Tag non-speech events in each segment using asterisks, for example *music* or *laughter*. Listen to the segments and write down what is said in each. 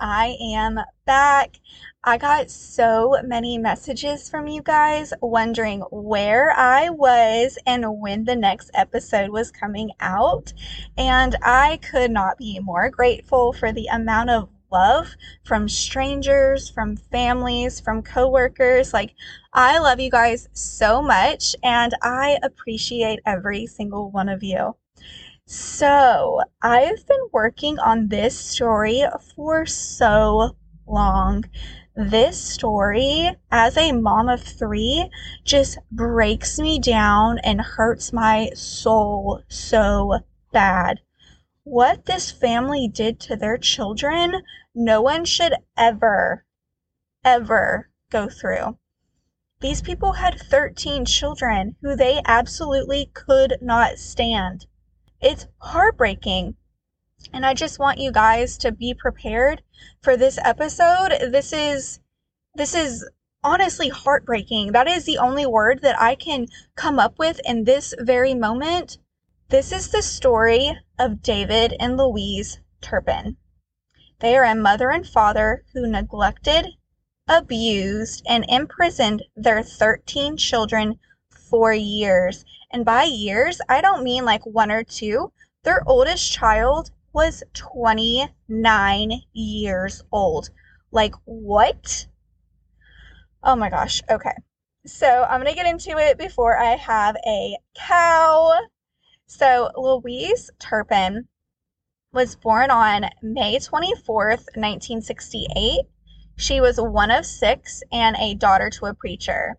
I am back. I got so many messages from you guys wondering where I was and when the next episode was coming out. And I could not be more grateful for the amount of love from strangers, from families, from coworkers. Like, I love you guys so much and I appreciate every single one of you. So, I've been working on this story for so long. This story, as a mom of three, just breaks me down and hurts my soul so bad. What this family did to their children, no one should ever, ever go through. These people had 13 children who they absolutely could not stand. It's heartbreaking. And I just want you guys to be prepared for this episode. This is this is honestly heartbreaking. That is the only word that I can come up with in this very moment. This is the story of David and Louise Turpin. They are a mother and father who neglected, abused, and imprisoned their 13 children for years. And by years, I don't mean like one or two. Their oldest child was 29 years old. Like, what? Oh my gosh. Okay. So I'm going to get into it before I have a cow. So, Louise Turpin was born on May 24th, 1968. She was one of six and a daughter to a preacher.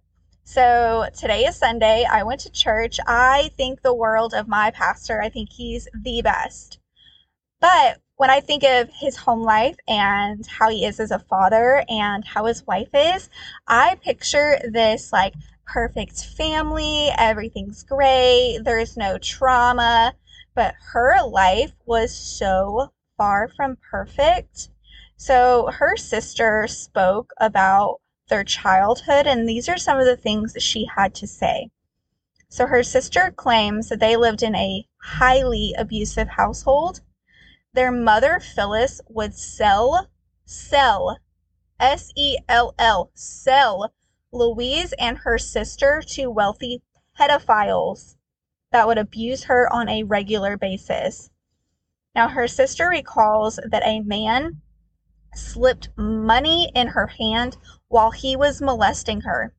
So today is Sunday. I went to church. I think the world of my pastor. I think he's the best. But when I think of his home life and how he is as a father and how his wife is, I picture this like perfect family. Everything's great. There's no trauma. But her life was so far from perfect. So her sister spoke about their childhood, and these are some of the things that she had to say. So her sister claims that they lived in a highly abusive household. Their mother, Phyllis, would sell, sell, S E L L, sell Louise and her sister to wealthy pedophiles that would abuse her on a regular basis. Now, her sister recalls that a man slipped money in her hand while he was molesting her.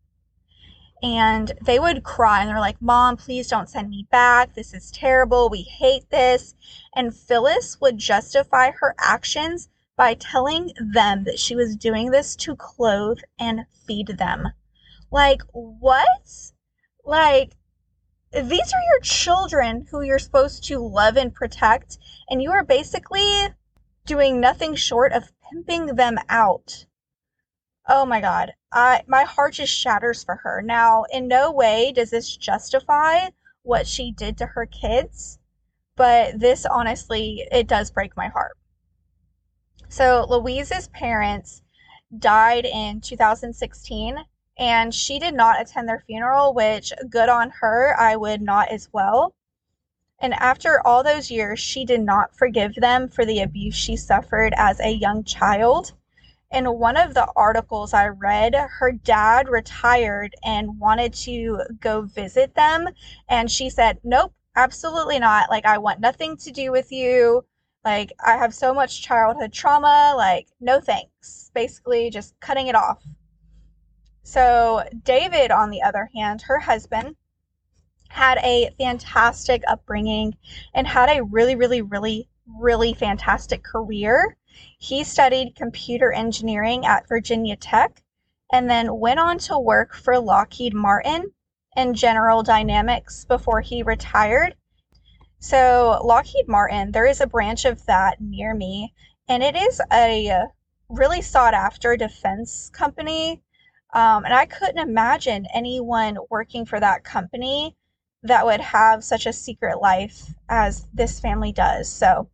And they would cry and they're like, Mom, please don't send me back. This is terrible. We hate this. And Phyllis would justify her actions by telling them that she was doing this to clothe and feed them. Like, what? Like, these are your children who you're supposed to love and protect, and you are basically doing nothing short of pimping them out. Oh my god. I my heart just shatters for her. Now, in no way does this justify what she did to her kids, but this honestly it does break my heart. So, Louise's parents died in 2016 and she did not attend their funeral, which good on her. I would not as well. And after all those years, she did not forgive them for the abuse she suffered as a young child. In one of the articles I read, her dad retired and wanted to go visit them. And she said, Nope, absolutely not. Like, I want nothing to do with you. Like, I have so much childhood trauma. Like, no thanks. Basically, just cutting it off. So, David, on the other hand, her husband, had a fantastic upbringing and had a really, really, really, really fantastic career. He studied computer engineering at Virginia Tech and then went on to work for Lockheed Martin and General Dynamics before he retired. So, Lockheed Martin, there is a branch of that near me, and it is a really sought after defense company. Um, and I couldn't imagine anyone working for that company that would have such a secret life as this family does. So,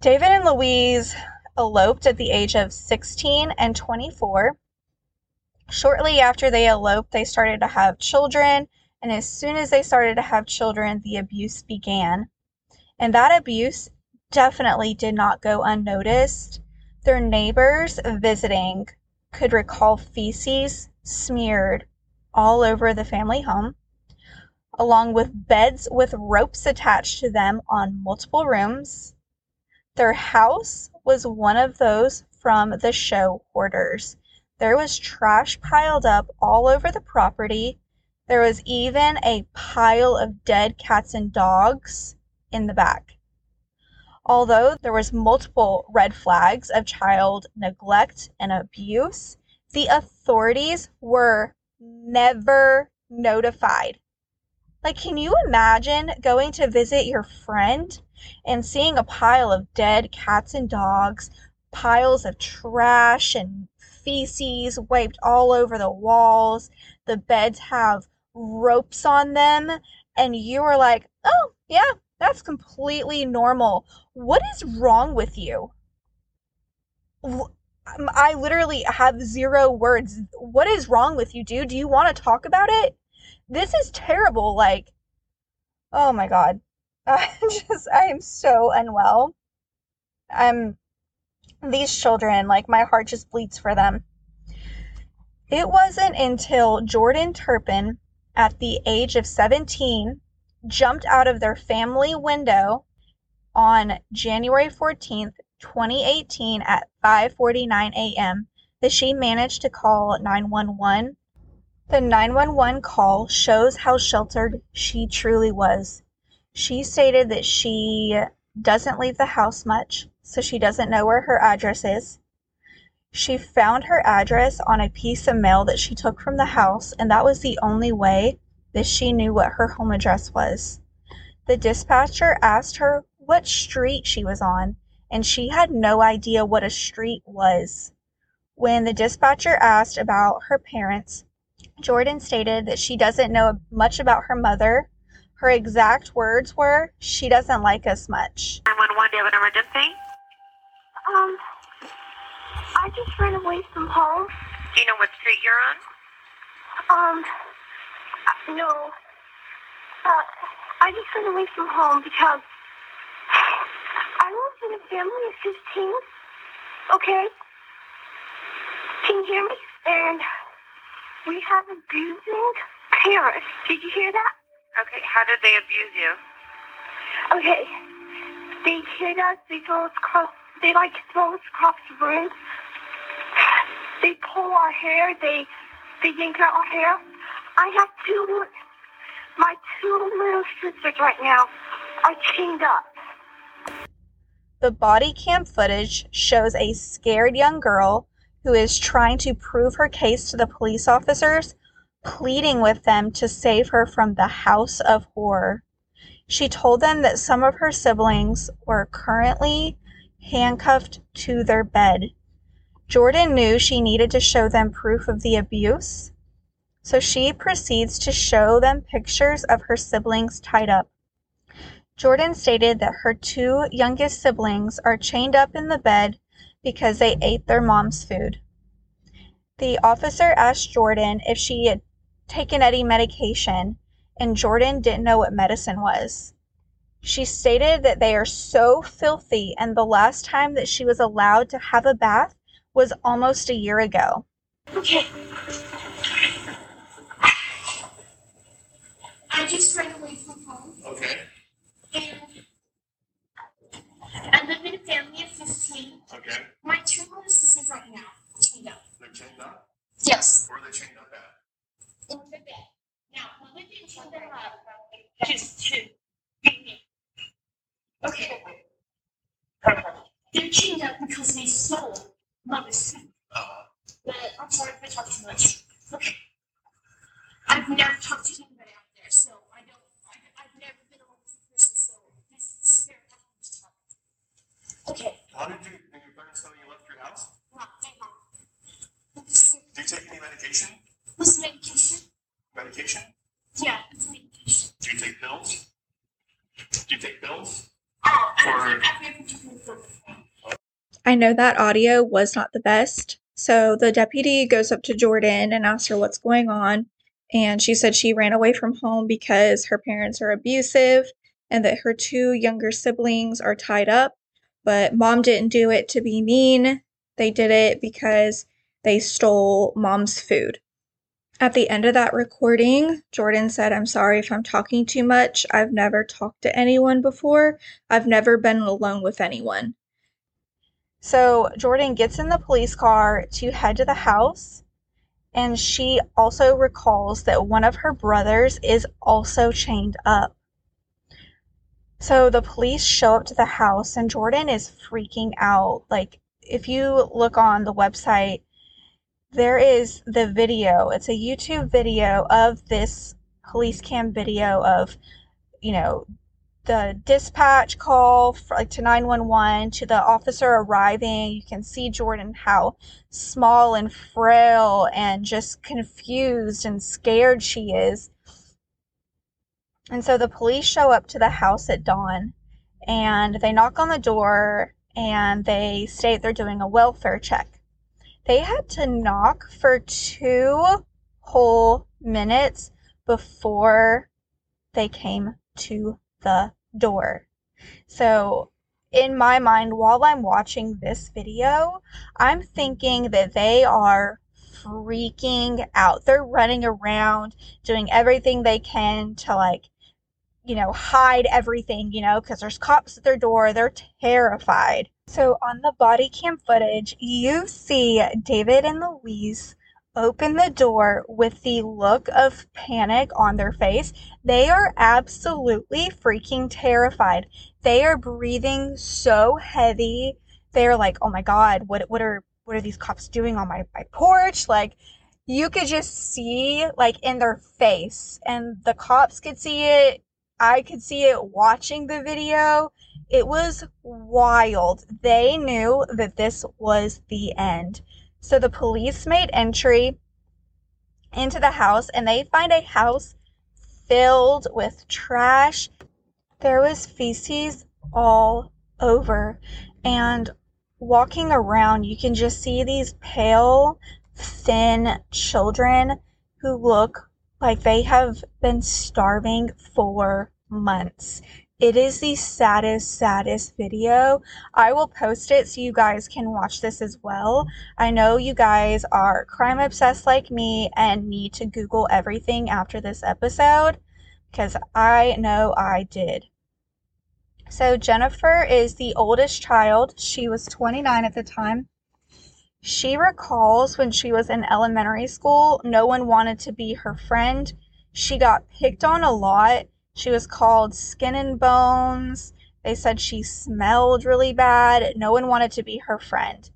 David and Louise eloped at the age of 16 and 24. Shortly after they eloped, they started to have children, and as soon as they started to have children, the abuse began. And that abuse definitely did not go unnoticed. Their neighbors visiting could recall feces smeared all over the family home, along with beds with ropes attached to them on multiple rooms. Their house was one of those from the show Hoarders. There was trash piled up all over the property. There was even a pile of dead cats and dogs in the back. Although there was multiple red flags of child neglect and abuse, the authorities were never notified. Like, can you imagine going to visit your friend and seeing a pile of dead cats and dogs, piles of trash and feces wiped all over the walls? The beds have ropes on them, and you were like, oh, yeah, that's completely normal. What is wrong with you? Um, I literally have zero words. What is wrong with you, dude? Do you want to talk about it? This is terrible. Like, oh my god. *laughs* I just, I am so unwell. I'm, these children, like, my heart just bleeds for them. It wasn't until Jordan Turpin, at the age of 17, jumped out of their family window on January 14th, 2018 at 5:49 a.m. that she managed to call 911. The 911 call shows how sheltered she truly was. She stated that she doesn't leave the house much, so she doesn't know where her address is. She found her address on a piece of mail that she took from the house, and that was the only way that she knew what her home address was. The dispatcher asked her what street she was on, and she had no idea what a street was. When the dispatcher asked about her parents, Jordan stated that she doesn't know much about her mother. Her exact words were, She doesn't like us much. 911, do you have an emergency? Um, I just ran away from home. Do you know what street you're on? Um, no. Uh, I just ran away from home because I was in a family of 15. Okay? Can you hear me? And we have abusing parents. Did you hear that? Okay, how did they abuse you? Okay. They hit us, they throw us across, they like throw us across the room. They pull our hair, they, they yank out our hair. I have two, my two little sisters right now are chained up. The body cam footage shows a scared young girl who is trying to prove her case to the police officers, pleading with them to save her from the house of horror. She told them that some of her siblings were currently handcuffed to their bed. Jordan knew she needed to show them proof of the abuse so she proceeds to show them pictures of her siblings tied up. Jordan stated that her two youngest siblings are chained up in the bed because they ate their mom's food. The officer asked Jordan if she had taken any medication, and Jordan didn't know what medicine was. She stated that they are so filthy, and the last time that she was allowed to have a bath was almost a year ago. Okay. I just ran away from home. Okay. And I live in a family of 15. Okay. My two little sisters right now chained up. They're chained up. Yes. Where are they chained up at? In the bed. Now, they chain them up, just to Okay. They're chained up because they stole mother's. Uh, But I'm sorry if I talk too much. Okay. I've never talked to anybody out there, so I don't. I, I've never been alone with a person, so this is to talk. Okay. how did you, did your parents know you left your house? Not hang on. Do you take any medication? What's medication? Medication? Yeah, it's medication. Do you take pills? Do you take pills? Oh, I've, Or- I've never taken a pill. I know that audio was not the best, so the deputy goes up to Jordan and asks her what's going on. And she said she ran away from home because her parents are abusive and that her two younger siblings are tied up but mom didn't do it to be mean. They did it because they stole mom's food. At the end of that recording, Jordan said, I'm sorry if I'm talking too much. I've never talked to anyone before. I've never been alone with anyone. So Jordan gets in the police car to head to the house. And she also recalls that one of her brothers is also chained up. So the police show up to the house, and Jordan is freaking out. Like, if you look on the website, there is the video. It's a YouTube video of this police cam video of, you know, the dispatch call for, like to 911 to the officer arriving. You can see Jordan how small and frail and just confused and scared she is. And so the police show up to the house at dawn and they knock on the door and they state they're doing a welfare check. They had to knock for two whole minutes before they came to the door. So, in my mind, while I'm watching this video, I'm thinking that they are freaking out. They're running around doing everything they can to, like, you know, hide everything, you know, because there's cops at their door. They're terrified. So on the body cam footage, you see David and Louise open the door with the look of panic on their face. They are absolutely freaking terrified. They are breathing so heavy. They're like, "Oh my god, what what are what are these cops doing on my, my porch?" Like you could just see like in their face and the cops could see it. I could see it watching the video. It was wild. They knew that this was the end. So the police made entry into the house and they find a house filled with trash. There was feces all over. And walking around, you can just see these pale, thin children who look like they have been starving for months. It is the saddest, saddest video. I will post it so you guys can watch this as well. I know you guys are crime obsessed like me and need to Google everything after this episode because I know I did. So, Jennifer is the oldest child. She was 29 at the time. She recalls when she was in elementary school, no one wanted to be her friend. She got picked on a lot she was called Skin and Bones. They said she smelled really bad. No one wanted to be her friend.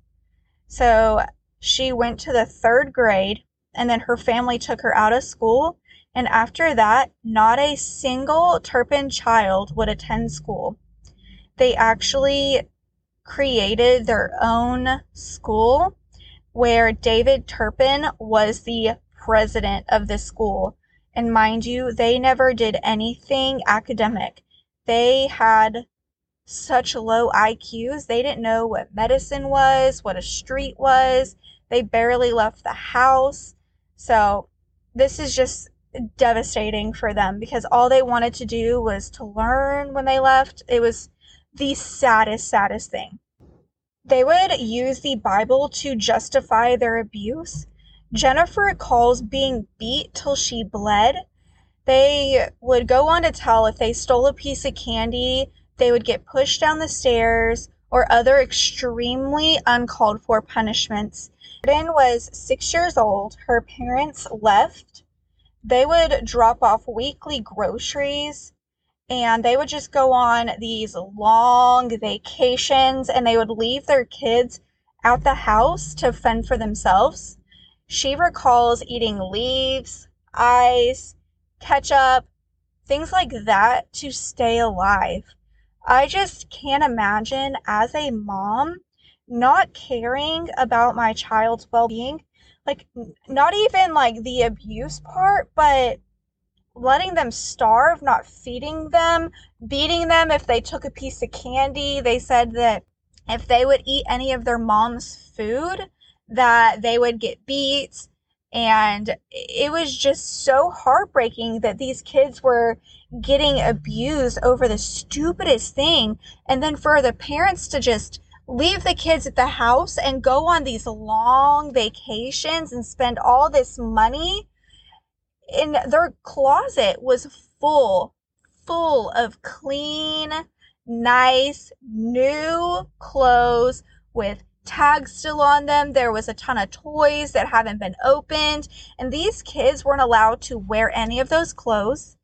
So she went to the third grade, and then her family took her out of school. And after that, not a single Turpin child would attend school. They actually created their own school where David Turpin was the president of the school. And mind you, they never did anything academic. They had such low IQs, they didn't know what medicine was, what a street was. They barely left the house. So, this is just devastating for them because all they wanted to do was to learn when they left. It was the saddest, saddest thing. They would use the Bible to justify their abuse Jennifer recalls being beat till she bled. They would go on to tell if they stole a piece of candy, they would get pushed down the stairs or other extremely uncalled for punishments. Jordan was six years old. Her parents left. They would drop off weekly groceries and they would just go on these long vacations and they would leave their kids out the house to fend for themselves. She recalls eating leaves, ice, ketchup, things like that to stay alive. I just can't imagine as a mom not caring about my child's well being. Like, not even like the abuse part, but letting them starve, not feeding them, beating them if they took a piece of candy. They said that if they would eat any of their mom's food, that they would get beat. And it was just so heartbreaking that these kids were getting abused over the stupidest thing. And then for the parents to just leave the kids at the house and go on these long vacations and spend all this money. And their closet was full, full of clean, nice, new clothes with tags still on them. There was a ton of toys that haven't been opened. And these kids weren't allowed to wear any of those clothes,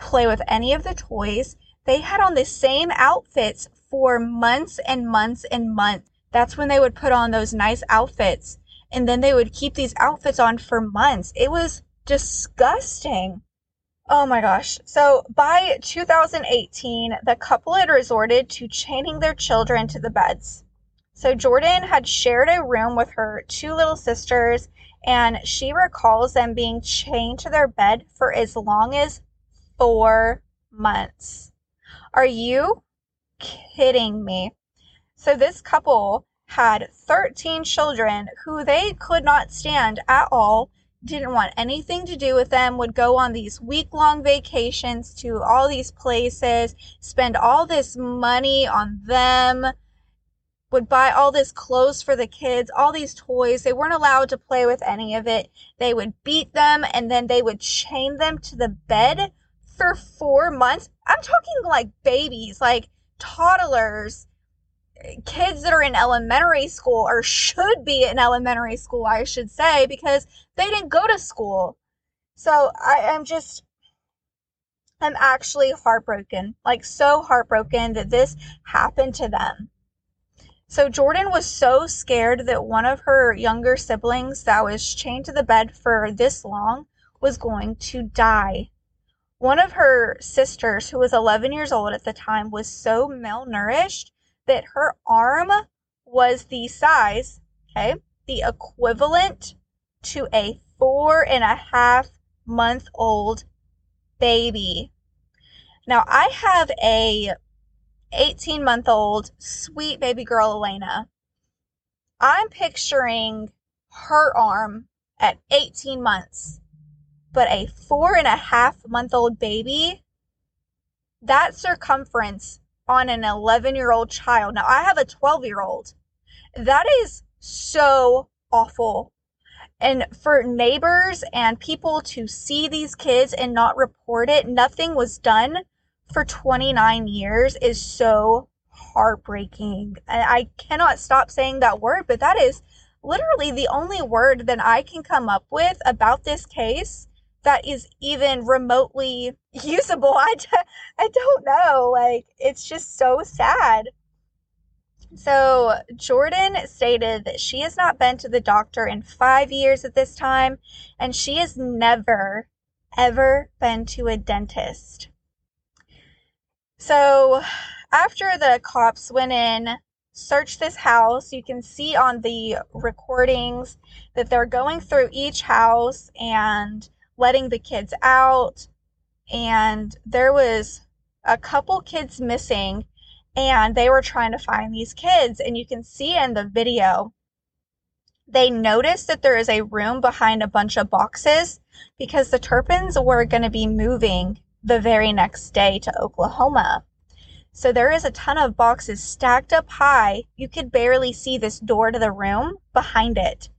play with any of the toys. They had on the same outfits for months and months and months. That's when they would put on those nice outfits. And then they would keep these outfits on for months. It was disgusting. Oh my gosh. So by 2018, the couple had resorted to chaining their children to the beds. So Jordan had shared a room with her two little sisters, and she recalls them being chained to their bed for as long as four months. Are you kidding me? So this couple had 13 children who they could not stand at all, didn't want anything to do with them, would go on these week long vacations to all these places, spend all this money on them would buy all this clothes for the kids, all these toys. They weren't allowed to play with any of it. They would beat them and then they would chain them to the bed for four months. I'm talking like babies, like toddlers, kids that are in elementary school or should be in elementary school, I should say, because they didn't go to school. So I am just, I'm actually heartbroken, like so heartbroken that this happened to them. So Jordan was so scared that one of her younger siblings that was chained to the bed for this long was going to die. One of her sisters, who was 11 years old at the time, was so malnourished that her arm was the size, okay, the equivalent to a four and a half month old baby. Now, I have a 18 month old sweet baby girl Elena. I'm picturing her arm at 18 months, but a four and a half month old baby, that circumference on an 11 year old child. Now, I have a 12 year old. That is so awful. And for neighbors and people to see these kids and not report it, nothing was done for 29 years is so heartbreaking. And I cannot stop saying that word, but that is literally the only word that I can come up with about this case that is even remotely *laughs* usable. I d- I don't know. Like, it's just so sad. So, Jordan stated that she has not been to the doctor in five years at this time, and she has never, ever been to a dentist. So after the cops went in, searched this house, you can see on the recordings that they're going through each house and letting the kids out. And there was a couple kids missing and they were trying to find these kids. And you can see in the video, they noticed that there is a room behind a bunch of boxes because the Turpins were going to be moving the very next day to Oklahoma. So there is a ton of boxes stacked up high. You could barely see this door to the room behind it.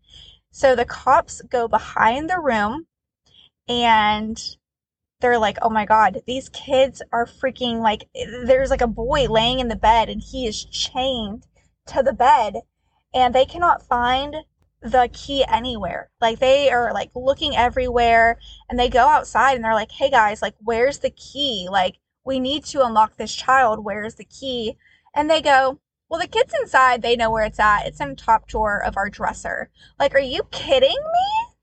So the cops go behind the room and they're like, oh my God, these kids are freaking like, there's like a boy laying in the bed and he is chained to the bed and they cannot find the key anywhere. Like they are like looking everywhere and they go outside and they're like, "Hey guys, like where's the key? Like we need to unlock this child. Where's the key?" And they go, "Well, the kid's inside. They know where it's at. It's in the top drawer of our dresser." Like, "Are you kidding me?"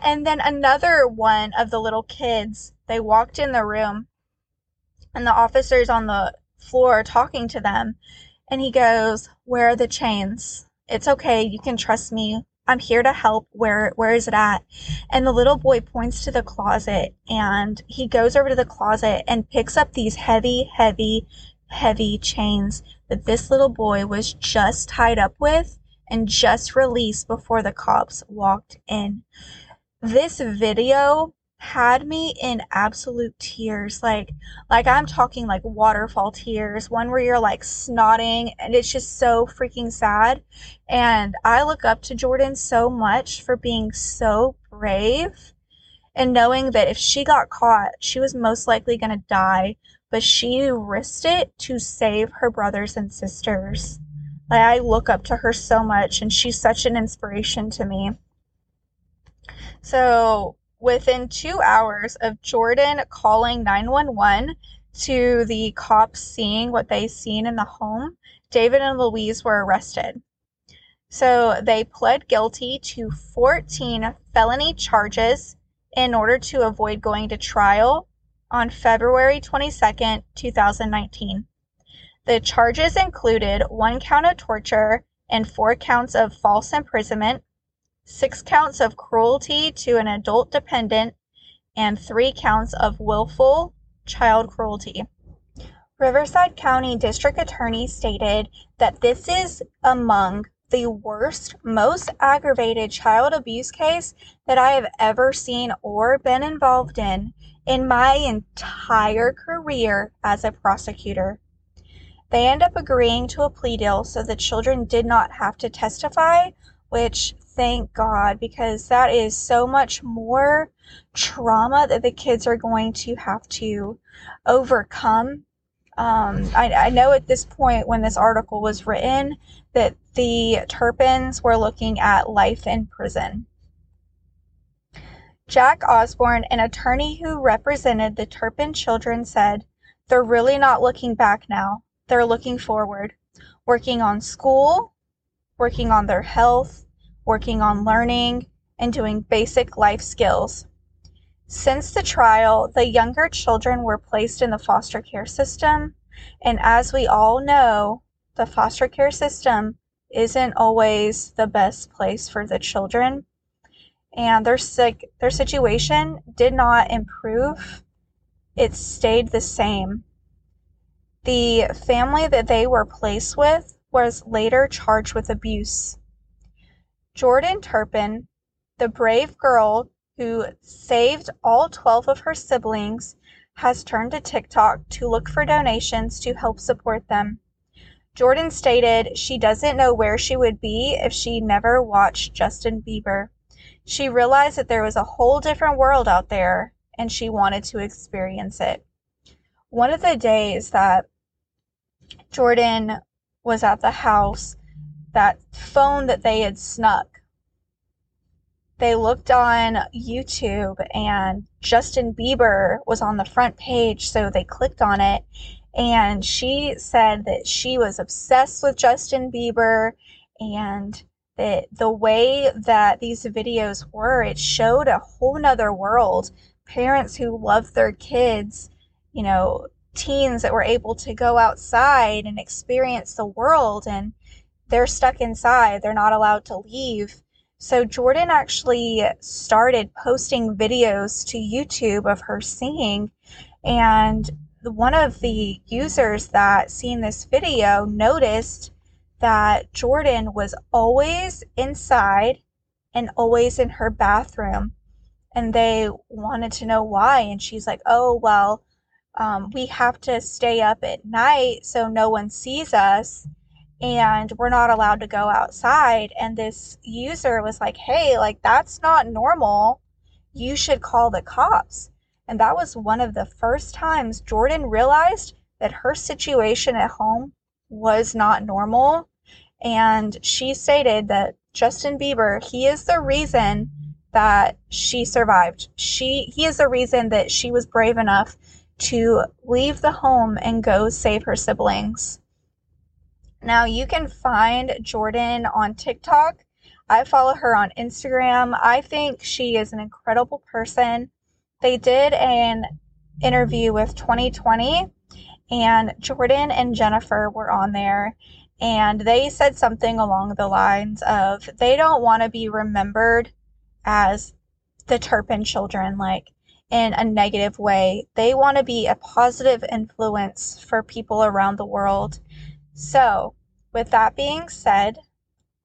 And then another one of the little kids, they walked in the room and the officers on the floor talking to them and he goes, "Where are the chains?" It's okay. You can trust me. I'm here to help. Where where is it at? And the little boy points to the closet and he goes over to the closet and picks up these heavy, heavy, heavy chains that this little boy was just tied up with and just released before the cops walked in. this video had me in absolute tears. Like like i'm talking like waterfall tears one where you're like snotting and it's just so freaking sad. And i look up to jordan so much for being so brave and knowing that if she got caught she was most likely going to die but she risked it to save her brothers and sisters. Like i look up to her so much and she's such an inspiration to me. So within two hours of Jordan calling 911 to the cops seeing what they seen in the home, David and Louise were arrested. So they pled guilty to 14 felony charges in order to avoid going to trial on February 22nd, 2019. The charges included one count of torture and four counts of false imprisonment, six counts of cruelty to an adult dependent, and three counts of willful child cruelty. Riverside County District Attorney stated that this is among the worst, most aggravated child abuse case that I have ever seen or been involved in in my entire career as a prosecutor. They end up agreeing to a plea deal so the children did not have to testify, which thank God because that is so much more trauma that the kids are going to have to overcome. Um, I, I know at this point when this article was written that the Turpins were looking at life in prison. Jack Osborne, an attorney who represented the Turpin children, said, They're really not looking back now. They're looking forward, working on school, working on their health, working on learning, and doing basic life skills. Since the trial, the younger children were placed in the foster care system, and as we all know, the foster care system isn't always the best place for the children. And their sick their situation did not improve. It stayed the same. The family that they were placed with was later charged with abuse. Jordan Turpin, the brave girl who saved all 12 of her siblings, has turned to TikTok to look for donations to help support them. Jordan stated she doesn't know where she would be if she never watched Justin Bieber. She realized that there was a whole different world out there and she wanted to experience it. One of the days that Jordan was at the house, that phone that they had snuck. They looked on YouTube and Justin Bieber was on the front page, so they clicked on it. And she said that she was obsessed with Justin Bieber and that the way that these videos were, it showed a whole nother world. Parents who love their kids, you know, teens that were able to go outside and experience the world and they're stuck inside. They're not allowed to leave. So Jordan actually started posting videos to YouTube of her singing. And one of the users that seen this video noticed that Jordan was always inside and always in her bathroom. And they wanted to know why. And she's like, oh, well, um, we have to stay up at night so no one sees us and we're not allowed to go outside. And this user was like, hey, like that's not normal. You should call the cops. And that was one of the first times Jordan realized that her situation at home was not normal. And she stated that Justin Bieber, he is the reason that she survived. She he is the reason that she was brave enough to leave the home and go save her siblings. Now you can find Jordan on TikTok. I follow her on Instagram. I think she is an incredible person. They did an interview with 2020 and Jordan and Jennifer were on there and they said something along the lines of they don't want to be remembered as the Turpin children like in a negative way. They want to be a positive influence for people around the world. So, with that being said,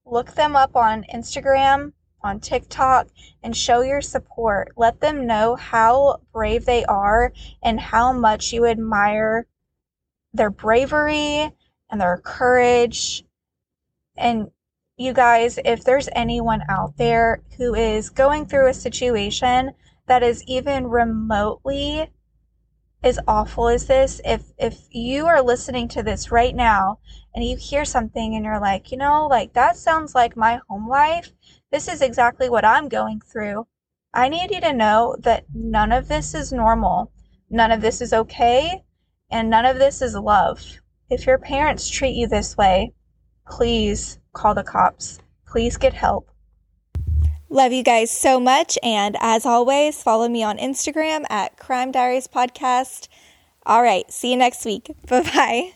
look them up on Instagram on TikTok and show your support. Let them know how brave they are and how much you admire their bravery and their courage. And you guys, if there's anyone out there who is going through a situation that is even remotely as awful as this, if if you are listening to this right now and you hear something and you're like, you know, like that sounds like my home life, this is exactly what I'm going through. I need you to know that none of this is normal. None of this is okay, and none of this is love. If your parents treat you this way, please call the cops. Please get help. Love you guys so much. And as always, follow me on Instagram at Crime Diaries Podcast. All right. See you next week. *laughs* Bye bye.